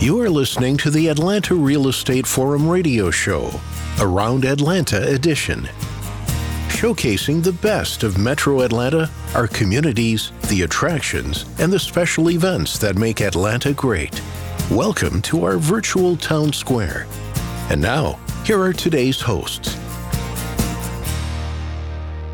You are listening to the Atlanta Real Estate Forum radio show, Around Atlanta edition. Showcasing the best of Metro Atlanta, our communities, the attractions, and the special events that make Atlanta great. Welcome to our virtual town square. And now, here are today's hosts.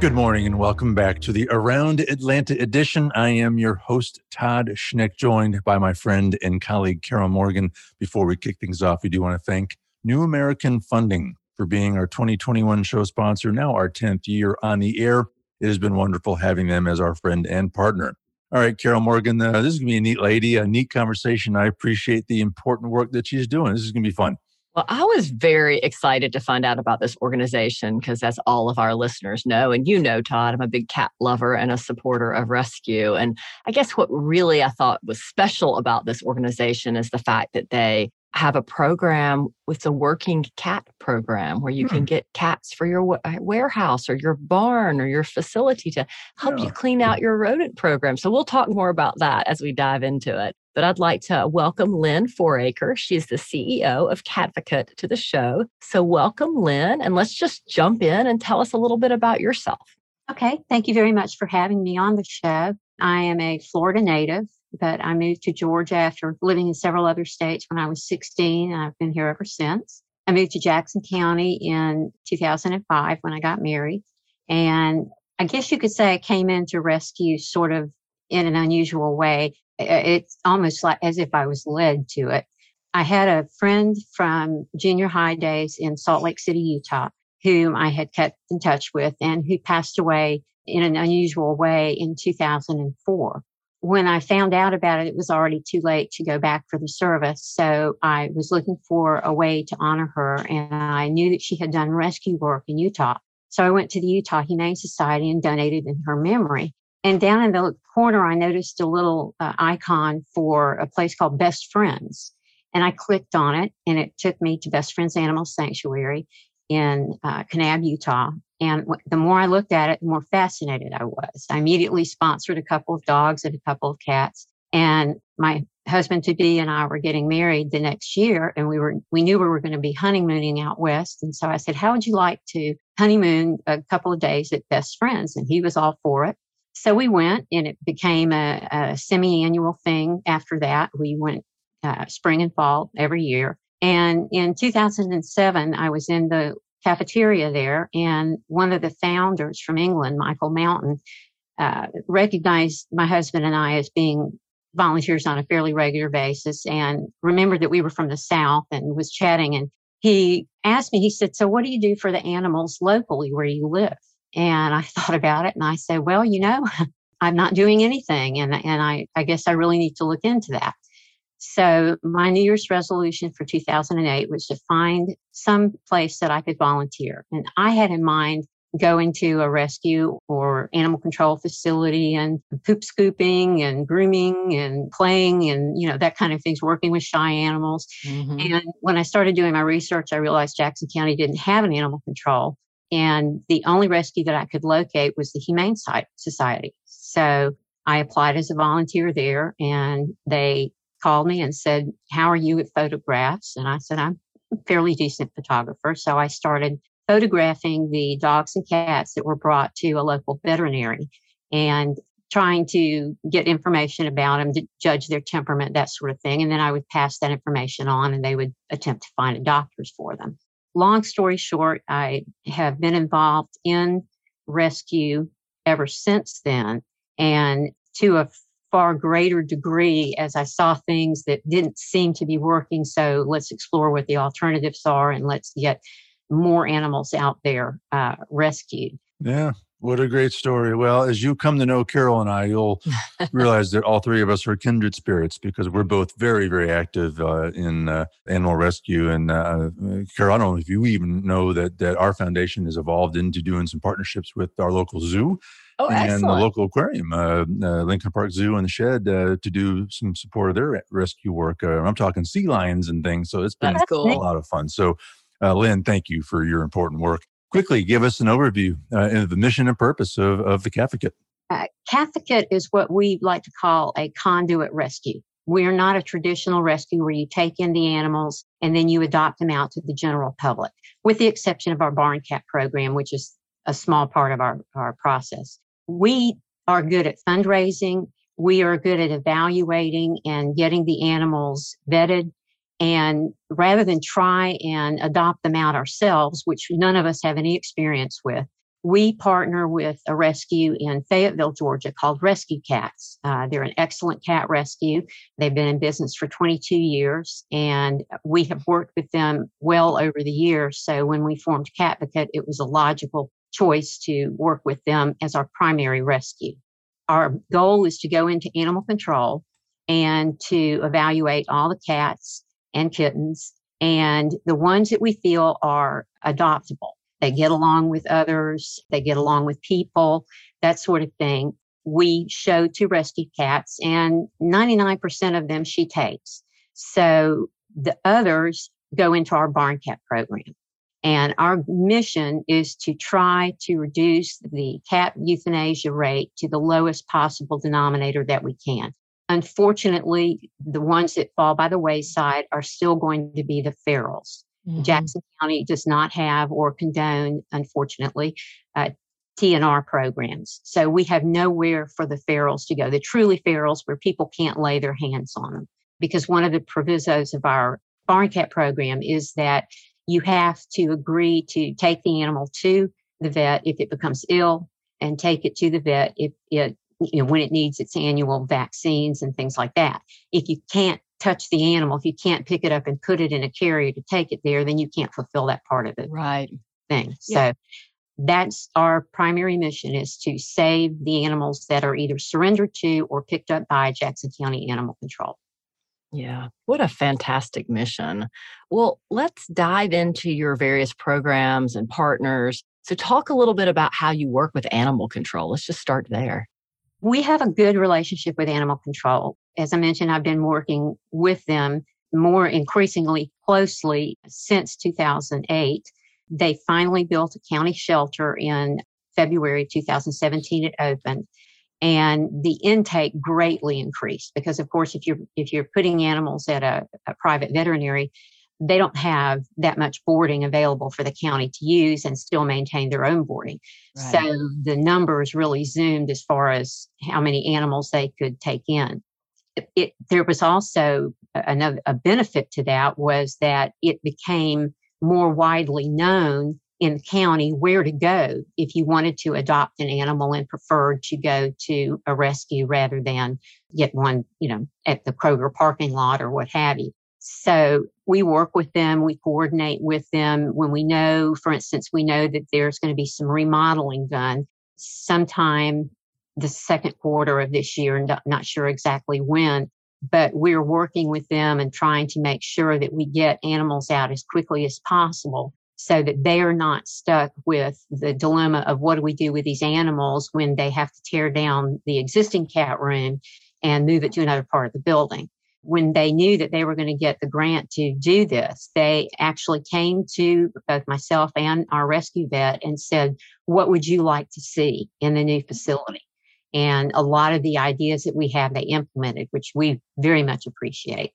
Good morning and welcome back to the Around Atlanta edition. I am your host, Todd Schnick, joined by my friend and colleague, Carol Morgan. Before we kick things off, we do want to thank New American Funding for being our 2021 show sponsor, now our 10th year on the air. It has been wonderful having them as our friend and partner. All right, Carol Morgan, uh, this is going to be a neat lady, a neat conversation. I appreciate the important work that she's doing. This is going to be fun. Well, I was very excited to find out about this organization because, as all of our listeners know, and you know, Todd, I'm a big cat lover and a supporter of rescue. And I guess what really I thought was special about this organization is the fact that they have a program with the working cat program where you can hmm. get cats for your uh, warehouse or your barn or your facility to help yeah. you clean out your rodent program. So we'll talk more about that as we dive into it. But I'd like to welcome Lynn Foraker. She's the CEO of Catvocate to the show. So welcome, Lynn, and let's just jump in and tell us a little bit about yourself. Okay, thank you very much for having me on the show. I am a Florida native but I moved to Georgia after living in several other states when I was 16, and I've been here ever since. I moved to Jackson County in 2005 when I got married. And I guess you could say I came into rescue sort of in an unusual way. It's almost like as if I was led to it. I had a friend from junior high days in Salt Lake City, Utah, whom I had kept in touch with and who passed away in an unusual way in 2004 when I found out about it, it was already too late to go back for the service. So I was looking for a way to honor her. And I knew that she had done rescue work in Utah. So I went to the Utah Humane Society and donated in her memory. And down in the corner, I noticed a little uh, icon for a place called Best Friends. And I clicked on it and it took me to Best Friends Animal Sanctuary in uh, Kanab, Utah. And the more I looked at it, the more fascinated I was. I immediately sponsored a couple of dogs and a couple of cats. And my husband to be and I were getting married the next year and we were we knew we were going to be honeymooning out west and so I said how would you like to honeymoon a couple of days at best friends and he was all for it so we went and it became a, a semi-annual thing after that we went uh, spring and fall every year and in 2007 I was in the cafeteria there. And one of the founders from England, Michael Mountain, uh, recognized my husband and I as being volunteers on a fairly regular basis and remembered that we were from the South and was chatting. And he asked me, he said, So what do you do for the animals locally where you live? And I thought about it and I said, Well, you know, I'm not doing anything. And, and I, I guess I really need to look into that. So my New Year's resolution for 2008 was to find some place that I could volunteer. And I had in mind going to a rescue or animal control facility and poop scooping and grooming and playing and you know that kind of things working with shy animals mm-hmm. and when i started doing my research i realized jackson county didn't have an animal control and the only rescue that i could locate was the humane society so i applied as a volunteer there and they called me and said, How are you at photographs? And I said, I'm a fairly decent photographer. So I started photographing the dogs and cats that were brought to a local veterinary and trying to get information about them to judge their temperament, that sort of thing. And then I would pass that information on and they would attempt to find a doctors for them. Long story short, I have been involved in rescue ever since then. And to a far greater degree as I saw things that didn't seem to be working. So let's explore what the alternatives are and let's get more animals out there uh, rescued. Yeah. What a great story. Well, as you come to know Carol and I, you'll realize that all three of us are kindred spirits because we're both very, very active uh, in uh, animal rescue. And uh, Carol, I don't know if you even know that, that our foundation has evolved into doing some partnerships with our local zoo Oh, and the local aquarium, uh, uh, Lincoln Park Zoo and the Shedd, uh, to do some support of their rescue work. Uh, I'm talking sea lions and things. So it's been cool. a lot of fun. So, uh, Lynn, thank you for your important work. Quickly, give us an overview uh, of the mission and purpose of, of the Catvocate. Uh, is what we like to call a conduit rescue. We are not a traditional rescue where you take in the animals and then you adopt them out to the general public, with the exception of our barn cat program, which is a small part of our, our process. We are good at fundraising. We are good at evaluating and getting the animals vetted. And rather than try and adopt them out ourselves, which none of us have any experience with, we partner with a rescue in Fayetteville, Georgia called Rescue Cats. Uh, they're an excellent cat rescue. They've been in business for 22 years and we have worked with them well over the years. So when we formed Catvocate, it was a logical choice to work with them as our primary rescue. Our goal is to go into animal control and to evaluate all the cats and kittens and the ones that we feel are adoptable. They get along with others, they get along with people, that sort of thing. We show to rescue cats, and 99% of them she takes. So the others go into our barn cat program. And our mission is to try to reduce the cat euthanasia rate to the lowest possible denominator that we can. Unfortunately, the ones that fall by the wayside are still going to be the ferals. Mm-hmm. Jackson County does not have or condone, unfortunately, uh, TNR programs. So we have nowhere for the ferals to go, the truly ferals where people can't lay their hands on them. Because one of the provisos of our barn cat program is that you have to agree to take the animal to the vet if it becomes ill and take it to the vet if it you know when it needs its annual vaccines and things like that if you can't touch the animal if you can't pick it up and put it in a carrier to take it there then you can't fulfill that part of it right thing yeah. so that's our primary mission is to save the animals that are either surrendered to or picked up by jackson county animal control yeah, what a fantastic mission. Well, let's dive into your various programs and partners. So, talk a little bit about how you work with animal control. Let's just start there. We have a good relationship with animal control. As I mentioned, I've been working with them more increasingly closely since 2008. They finally built a county shelter in February 2017. It opened and the intake greatly increased because of course if you're if you're putting animals at a, a, private veterinary they don't have that much boarding available for the county to use and still maintain their own boarding right. so the numbers really zoomed as far as how many animals they could take in it, it, there was also another a benefit to that was that it became more widely known in the county where to go if you wanted to adopt an animal and preferred to go to a rescue rather than get one, you know, at the Kroger parking lot or what have you. So we work with them, we coordinate with them when we know, for instance, we know that there's going to be some remodeling done sometime the second quarter of this year, and not sure exactly when, but we're working with them and trying to make sure that we get animals out as quickly as possible so that they are not stuck with the dilemma of what do we do with these animals when they have to tear down the existing cat room and move it to another part of the building. When they knew that they were going to get the grant to do this, they actually came to both myself and our rescue vet and said, What would you like to see in the new facility? And a lot of the ideas that we have, they implemented, which we very much appreciate.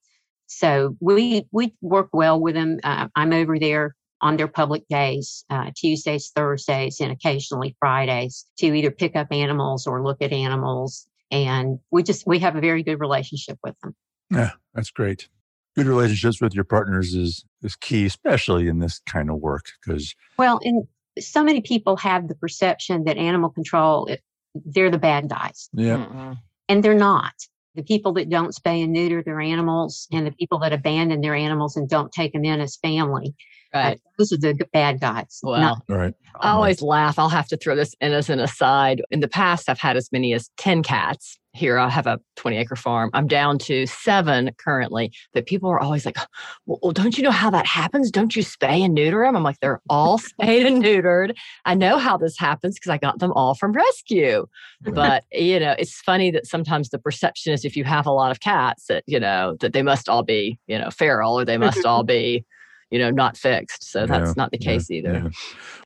So we we work well with them. Uh, I'm over there on their public days, uh, Tuesdays, Thursdays, and occasionally Fridays to either pick up animals or look at animals. And we just, we have a very good relationship with them. Yeah, that's great. Good relationships with your partners is, is key, especially in this kind of work because. Well, and so many people have the perception that animal control, it, they're the bad guys. Yeah. Mm-hmm. And they're not the people that don't spay and neuter their animals and the people that abandon their animals and don't take them in as family Right. Uh, those are the bad guys. Well, right. I always laugh. I'll have to throw this in as an aside. In the past, I've had as many as 10 cats. Here, I have a 20 acre farm. I'm down to seven currently. But people are always like, well, don't you know how that happens? Don't you spay and neuter them? I'm like, they're all spayed and neutered. I know how this happens because I got them all from rescue. But, you know, it's funny that sometimes the perception is if you have a lot of cats that, you know, that they must all be, you know, feral or they must all be you know not fixed so that's yeah, not the case yeah, either yeah.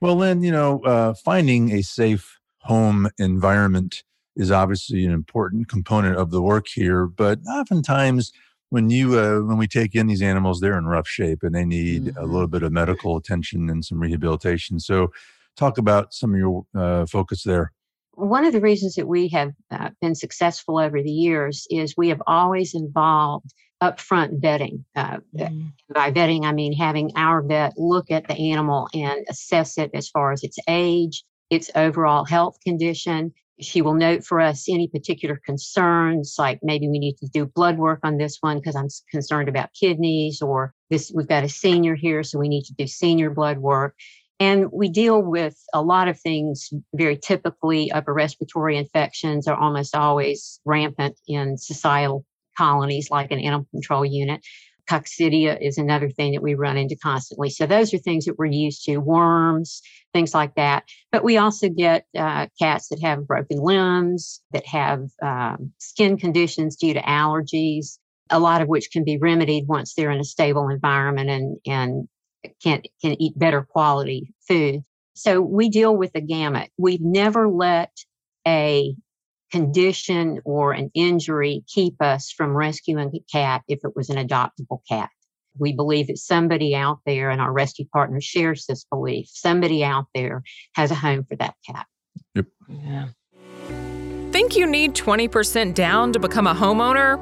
well then you know uh, finding a safe home environment is obviously an important component of the work here but oftentimes when you uh, when we take in these animals, they're in rough shape and they need mm-hmm. a little bit of medical attention and some rehabilitation. So, talk about some of your uh, focus there. One of the reasons that we have uh, been successful over the years is we have always involved upfront vetting. Uh, mm. By vetting, I mean having our vet look at the animal and assess it as far as its age, its overall health condition. She will note for us any particular concerns, like maybe we need to do blood work on this one because I'm concerned about kidneys, or this we've got a senior here, so we need to do senior blood work. And we deal with a lot of things very typically upper respiratory infections are almost always rampant in societal colonies like an animal control unit. Coccidia is another thing that we run into constantly. So those are things that we're used to, worms, things like that. But we also get uh, cats that have broken limbs, that have um, skin conditions due to allergies, a lot of which can be remedied once they're in a stable environment and, and can, can eat better quality food. So we deal with the gamut. We've never let a condition or an injury keep us from rescuing a cat if it was an adoptable cat. We believe that somebody out there, and our rescue partner shares this belief, somebody out there has a home for that cat. Yep. Yeah. Think you need 20% down to become a homeowner?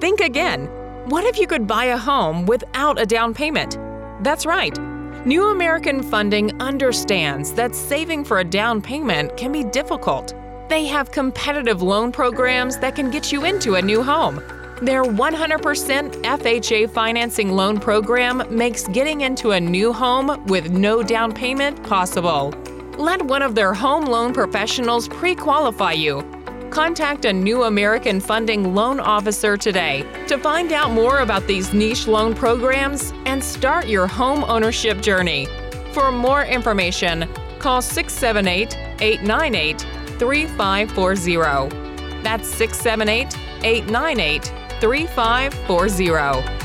Think again. What if you could buy a home without a down payment? That's right. New American Funding understands that saving for a down payment can be difficult. They have competitive loan programs that can get you into a new home. Their 100% FHA financing loan program makes getting into a new home with no down payment possible. Let one of their home loan professionals pre qualify you. Contact a New American Funding loan officer today to find out more about these niche loan programs and start your home ownership journey. For more information, call 678 898 3540. That's 678 898 3540.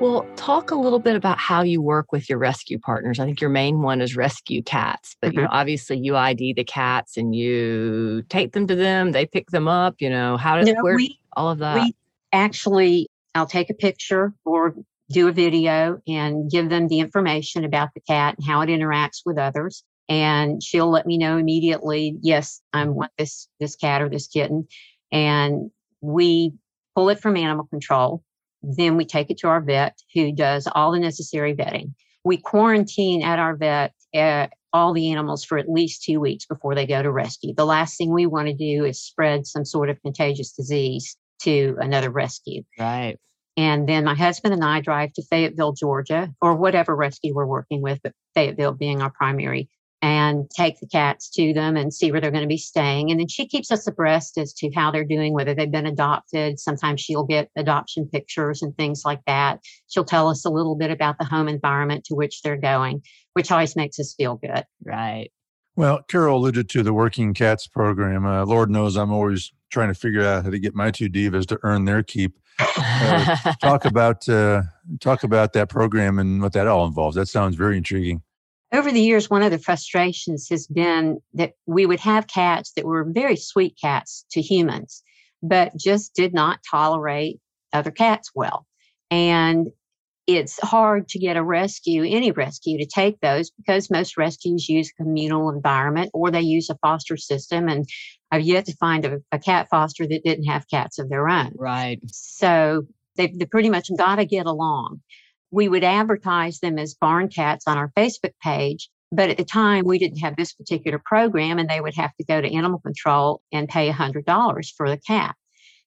Well, talk a little bit about how you work with your rescue partners. I think your main one is rescue cats, but mm-hmm. you know, obviously you ID the cats and you take them to them, they pick them up, you know, how does where we, all of that? We actually I'll take a picture or do a video and give them the information about the cat and how it interacts with others. And she'll let me know immediately, yes, I want this this cat or this kitten. And we pull it from animal control. Then we take it to our vet who does all the necessary vetting. We quarantine at our vet uh, all the animals for at least two weeks before they go to rescue. The last thing we want to do is spread some sort of contagious disease to another rescue. Right. And then my husband and I drive to Fayetteville, Georgia, or whatever rescue we're working with, but Fayetteville being our primary, and take the cats to them and see where they're going to be staying. And then she keeps us abreast as to how they're doing, whether they've been adopted. Sometimes she'll get adoption pictures and things like that. She'll tell us a little bit about the home environment to which they're going, which always makes us feel good. Right. Well, Carol alluded to the Working Cats program. Uh, Lord knows I'm always trying to figure out how to get my two divas to earn their keep. Uh, talk about uh, talk about that program and what that all involves. That sounds very intriguing. Over the years, one of the frustrations has been that we would have cats that were very sweet cats to humans, but just did not tolerate other cats well. And it's hard to get a rescue, any rescue, to take those because most rescues use a communal environment or they use a foster system. And I've yet to find a, a cat foster that didn't have cats of their own. Right. So they, they pretty much got to get along. We would advertise them as barn cats on our Facebook page. But at the time, we didn't have this particular program, and they would have to go to animal control and pay $100 for the cat.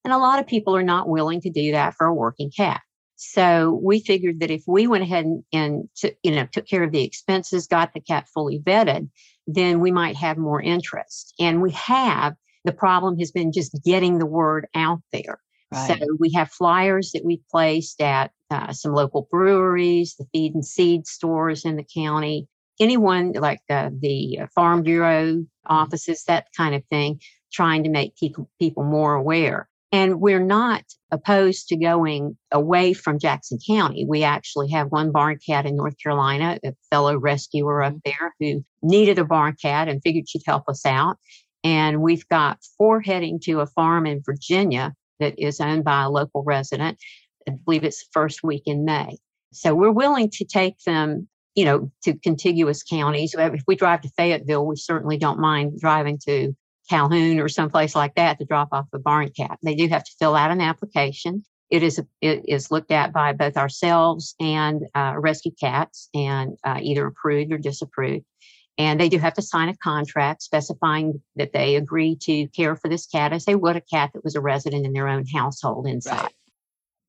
And a lot of people are not willing to do that for a working cat. So we figured that if we went ahead and, and to, you know took care of the expenses, got the cat fully vetted, then we might have more interest. And we have. The problem has been just getting the word out there. Right. So we have flyers that we placed at uh, some local breweries, the feed and seed stores in the county, anyone like uh, the Farm Bureau offices, that kind of thing, trying to make people people more aware. And we're not opposed to going away from Jackson County. We actually have one barn cat in North Carolina, a fellow rescuer up there who needed a barn cat and figured she'd help us out. And we've got four heading to a farm in Virginia that is owned by a local resident. I believe it's the first week in May. So we're willing to take them, you know, to contiguous counties. If we drive to Fayetteville, we certainly don't mind driving to Calhoun or someplace like that to drop off a barn cat. They do have to fill out an application. It is it is looked at by both ourselves and uh, rescue cats, and uh, either approved or disapproved. And they do have to sign a contract specifying that they agree to care for this cat as they would a cat that was a resident in their own household inside. Right.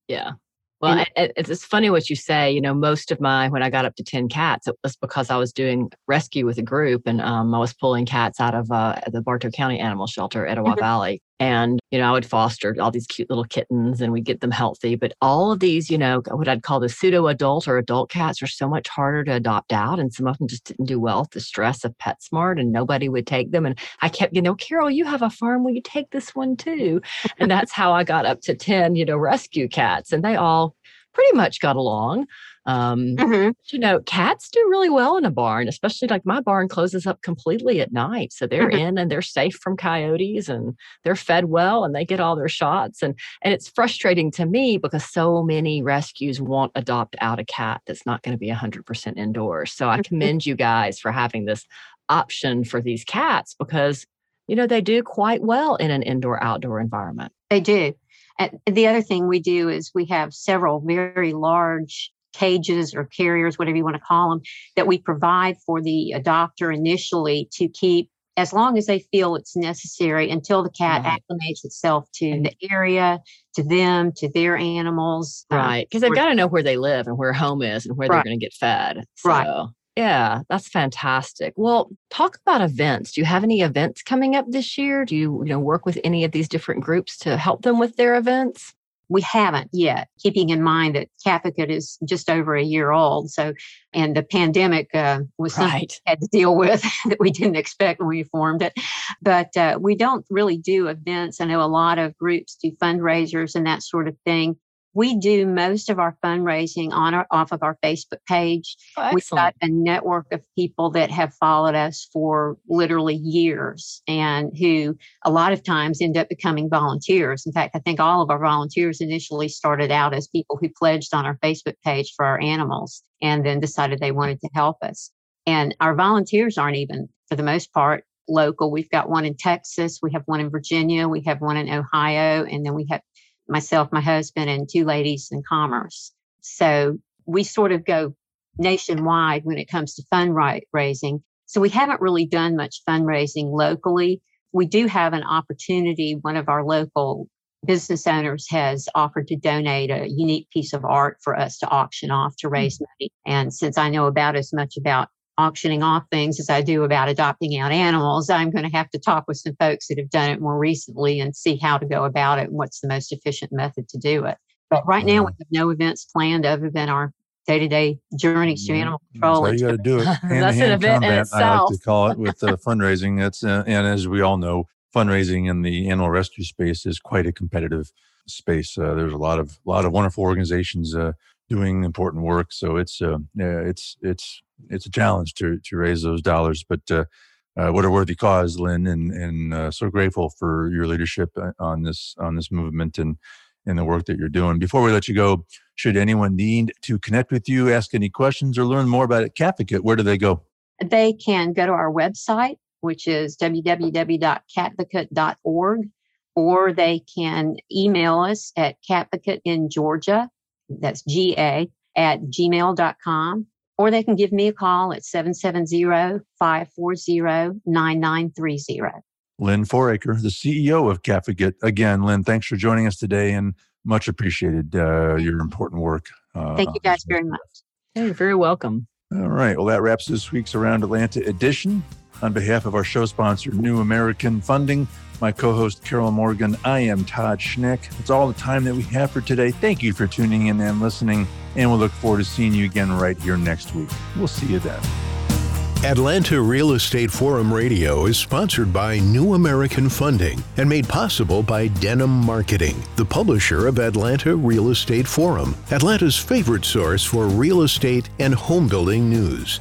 Yeah. Well, and, it's funny what you say. You know, most of my when I got up to ten cats, it was because I was doing rescue with a group, and um, I was pulling cats out of uh, the Bartow County Animal Shelter, Etowah mm-hmm. Valley, and you know, I would foster all these cute little kittens, and we'd get them healthy. But all of these, you know, what I'd call the pseudo adult or adult cats, are so much harder to adopt out, and some of them just didn't do well with the stress of PetSmart, and nobody would take them. And I kept, you know, Carol, you have a farm, will you take this one too? and that's how I got up to ten, you know, rescue cats, and they all pretty much got along. Um, mm-hmm. You know, cats do really well in a barn, especially like my barn closes up completely at night. So they're mm-hmm. in and they're safe from coyotes and they're fed well and they get all their shots. And and it's frustrating to me because so many rescues won't adopt out a cat that's not going to be 100% indoors. So I mm-hmm. commend you guys for having this option for these cats because you know they do quite well in an indoor outdoor environment. They do. And the other thing we do is we have several very large cages or carriers, whatever you want to call them, that we provide for the adopter initially to keep as long as they feel it's necessary until the cat right. acclimates itself to the area, to them, to their animals. Um, right. Because they've got to know where they live and where home is and where right. they're going to get fed. So. Right. Yeah, that's fantastic. Well, talk about events. Do you have any events coming up this year? Do you, you know, work with any of these different groups to help them with their events? We haven't yet, keeping in mind that Catvocate is just over a year old. So, and the pandemic uh, was right. something we had to deal with that we didn't expect when we formed it. But uh, we don't really do events. I know a lot of groups do fundraisers and that sort of thing we do most of our fundraising on our off of our Facebook page. Oh, We've got a network of people that have followed us for literally years and who a lot of times end up becoming volunteers. In fact, I think all of our volunteers initially started out as people who pledged on our Facebook page for our animals and then decided they wanted to help us. And our volunteers aren't even, for the most part, local. We've got one in Texas, we have one in Virginia, we have one in Ohio, and then we have myself, my husband, and two ladies in commerce. So we sort of go nationwide when it comes to fundraising. So we haven't really done much fundraising locally. We do have an opportunity. One of our local business owners has offered to donate a unique piece of art for us to auction off to raise mm-hmm. money. And since I know about as much about auctioning off things as I do about adopting out animals, I'm going to have to talk with some folks that have done it more recently and see how to go about it and what's the most efficient method to do it. But right now, we have no events planned other than our day to day journeys to animal control. So you got to do it. That's an event combat, in itself. I like to call it with uh, fundraising. That's uh, and as we all know, fundraising in the animal rescue space is quite a competitive space. Uh, there's a lot of lot of wonderful organizations uh, doing important work. So it's uh, yeah, it's it's it's a challenge to to raise those dollars, but uh, uh, what a worthy cause, Lynn, and and uh, so grateful for your leadership uh, on this on this movement and and the work that you're doing. Before we let you go, should anyone need to connect with you, ask any questions, or learn more about it, Catvocate, where do they go? They can go to our website, which is www.catvocate.org, or they can email us at catvocate in Georgia that's GA at gmail.com. Or they can give me a call at 770-540-9930. Lynn Foraker, the CEO of Catvocate. Again, Lynn, thanks for joining us today and much appreciated uh, your important work. Uh, Thank you guys very much. Hey, you're very welcome. All right. Well, that wraps this week's Around Atlanta edition. On behalf of our show sponsor, New American Funding, my co host, Carol Morgan, I am Todd Schnick. That's all the time that we have for today. Thank you for tuning in and listening, and we'll look forward to seeing you again right here next week. We'll see you then. Atlanta Real Estate Forum Radio is sponsored by New American Funding and made possible by Denim Marketing, the publisher of Atlanta Real Estate Forum, Atlanta's favorite source for real estate and home building news.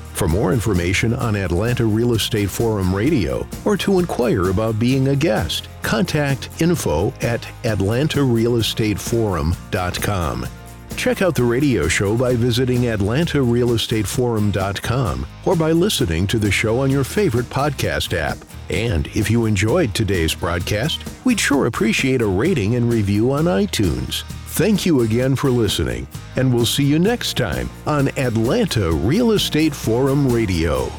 For more information on Atlanta Real Estate Forum Radio or to inquire about being a guest, contact info at atlantarealestateforum.com. Check out the radio show by visiting atlantarealestateforum.com or by listening to the show on your favorite podcast app. And if you enjoyed today's broadcast, we'd sure appreciate a rating and review on iTunes. Thank you again for listening, and we'll see you next time on Atlanta Real Estate Forum Radio.